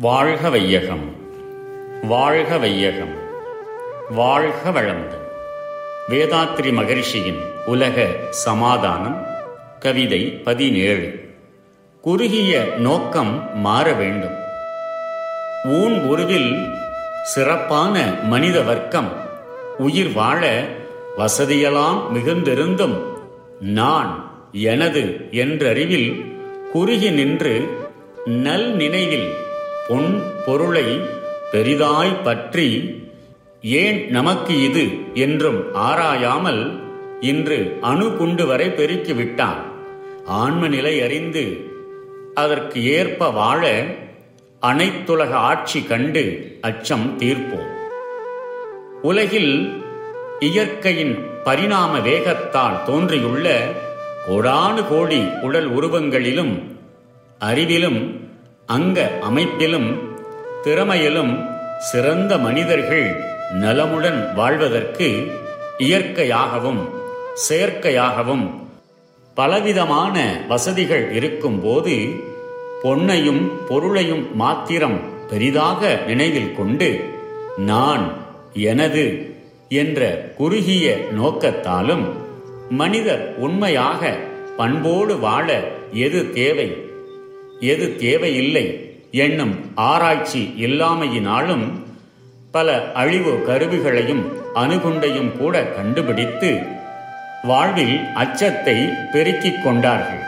வாழ்க வையகம் வாழ்க வையகம் வாழ்க வளமுடன் வேதாத்ரி மகரிஷியின் உலக சமாதானம் கவிதை பதினேழு. குறுகிய நோக்கம் மாற வேண்டும். ஊன் உருவில் சிறப்பான மனித வர்க்கம் உயிர் வாழ வசதியெல்லாம் மிகுந்திருந்தும் நான் எனது என்றறிவில் குறுகி நின்று நல் நினைவில் பொன் பொருளை பெரிதாய் பற்றி ஏன் நமக்கு இது என்றும் ஆராயாமல் இன்று அணு குண்டு வரை பெருக்கிவிட்டான் ஆன்ம நிலை அறிந்து அதற்கு ஏற்ப வாழ அனைத்துலக ஆட்சி கண்டு அச்சம் தீர்ப்போம். உலகில் இயற்கையின் பரிணாம வேகத்தால் தோன்றியுள்ள கோடானு கோடி உடல் உருவங்களிலும் அறிவிலும் அங்க அமைப்பிலும் திறமையிலும் சிறந்த மனிதர்கள் நலமுடன் வாழ்வதற்கு இயற்கையாகவும் செயற்கையாகவும் பலவிதமான வசதிகள் இருக்கும்போது பொன்னையும் பொருளையும் மாத்திரம் பெரிதாக நினைவில் கொண்டு நான் எனது என்ற குறுகிய நோக்கத்தாலும் மனிதர் உண்மையாக பண்போடு வாழ எது தேவை? எது தேவையில்லை என்னும் ஆராய்ச்சி இல்லாமையினாலும் பல அழிவு கருவிகளையும் அணுகுண்டையும் கூட கண்டுபிடித்து வாழ்வில் அச்சத்தை பெருக்கிக் கொண்டார்கள்.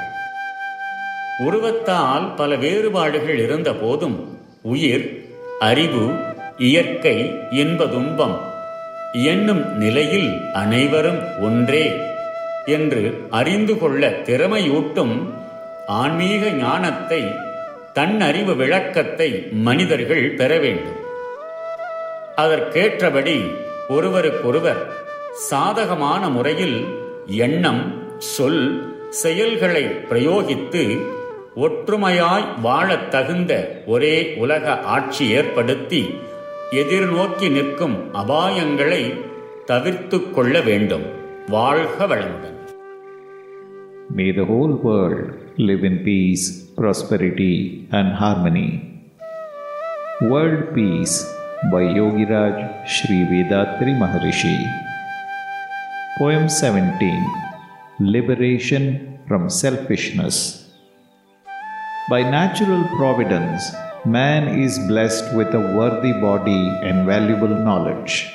உருவத்தால் பல வேறுபாடுகள் இருந்த போதும் உயிர் அறிவு இயற்கை என்பதுன்பம் என்னும் நிலையில் அனைவரும் ஒன்றே என்று அறிந்து கொள்ள திறமையூட்டும் ஆன்மீக ஞானத்தை தன்னறிவு விளக்கத்தை மனிதர்கள் பெற வேண்டும். அதற்கேற்றபடி ஒருவருக்கொருவர் சாதகமான முறையில் எண்ணம் சொல் செயல்களை பிரயோகித்து ஒற்றுமையாய் வாழத் தகுந்த ஒரே உலக ஆட்சி ஏற்படுத்தி எதிர்நோக்கி நிற்கும் அபாயங்களை தவிர்த்து கொள்ள வேண்டும். வாழ்க வளமுடன். May the whole world live in peace, prosperity, and harmony. World Peace by Yogiraj Sri Vethathiri Maharishi. Poem 17 Liberation from Selfishness. By natural providence, man is blessed with a worthy body and valuable knowledge.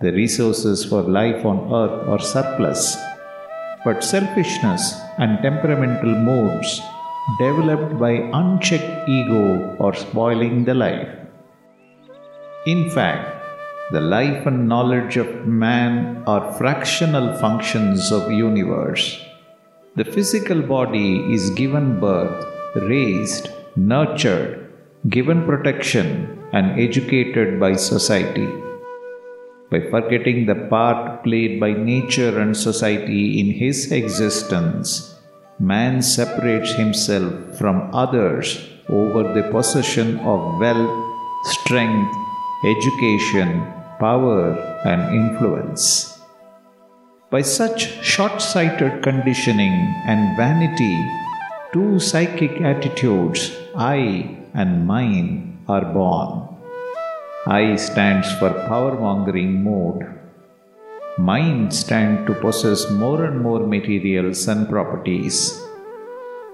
The resources for life on earth are surplus but selfishness and temperamental moods developed by unchecked ego are spoiling the life. In fact, the life and knowledge of man are fractional functions of universe. The physical body is given birth, raised, nurtured, given protection and educated by society by forgetting the part played by nature and society in his existence, man separates himself from others over the possession of wealth, strength, education, power, and influence. By such short sighted conditioning and vanity, two psychic attitudes, I and mine, are born. I stands for power mongering mode. Mind stand to possess more and more materials and properties.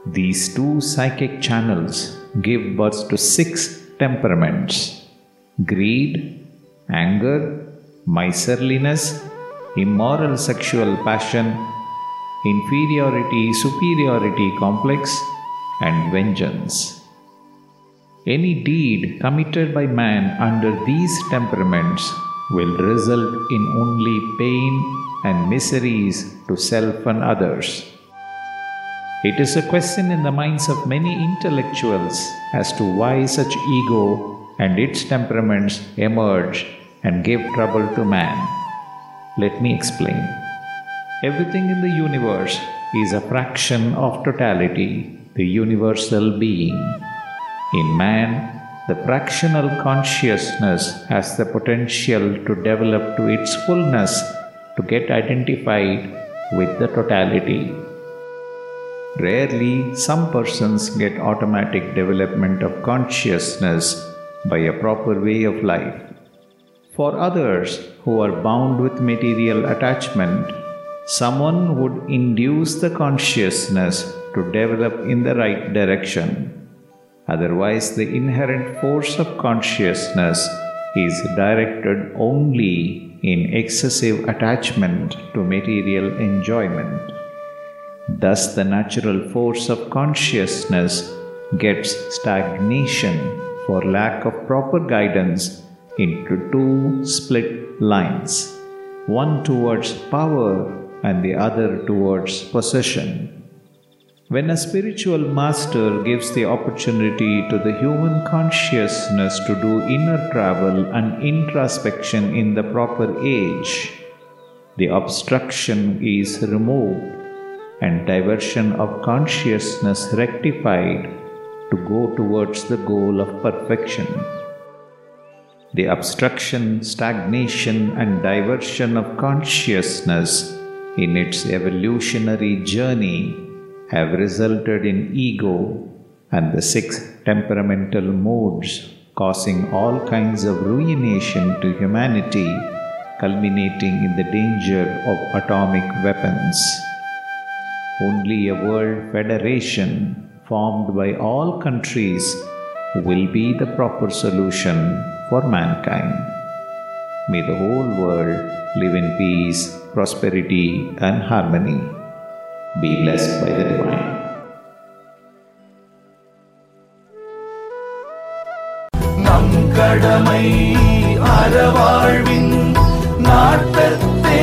These two psychic channels give birth to six temperaments greed, anger, miserliness, immoral sexual passion, inferiority superiority complex, and vengeance. Any deed committed by man under these temperaments will result in only pain and miseries to self and others. It is a question in the minds of many intellectuals as to why such ego and its temperaments emerge and give trouble to man. Let me explain. Everything in the universe is a fraction of totality, the universal being. In man, the fractional consciousness has the potential to develop to its fullness to get identified with the totality. Rarely, some persons get automatic development of consciousness by a proper way of life. For others who are bound with material attachment, someone would induce the consciousness to develop in the right direction. Otherwise, the inherent force of consciousness is directed only in excessive attachment to material enjoyment. Thus, the natural force of consciousness gets stagnation for lack of proper guidance into two split lines one towards power and the other towards possession. When a spiritual master gives the opportunity to the human consciousness to do inner travel and introspection in the proper age, the obstruction is removed and diversion of consciousness rectified to go towards the goal of perfection. The obstruction, stagnation, and diversion of consciousness in its evolutionary journey have resulted in ego and the six temperamental modes, causing all kinds of ruination to humanity, culminating in the danger of atomic weapons. Only a world federation formed by all countries will be the proper solution for mankind. May the whole world live in peace, prosperity, and harmony. Be blessed by the Divine. நம் கடமை அறவாழ்வின் நாட்டத்தே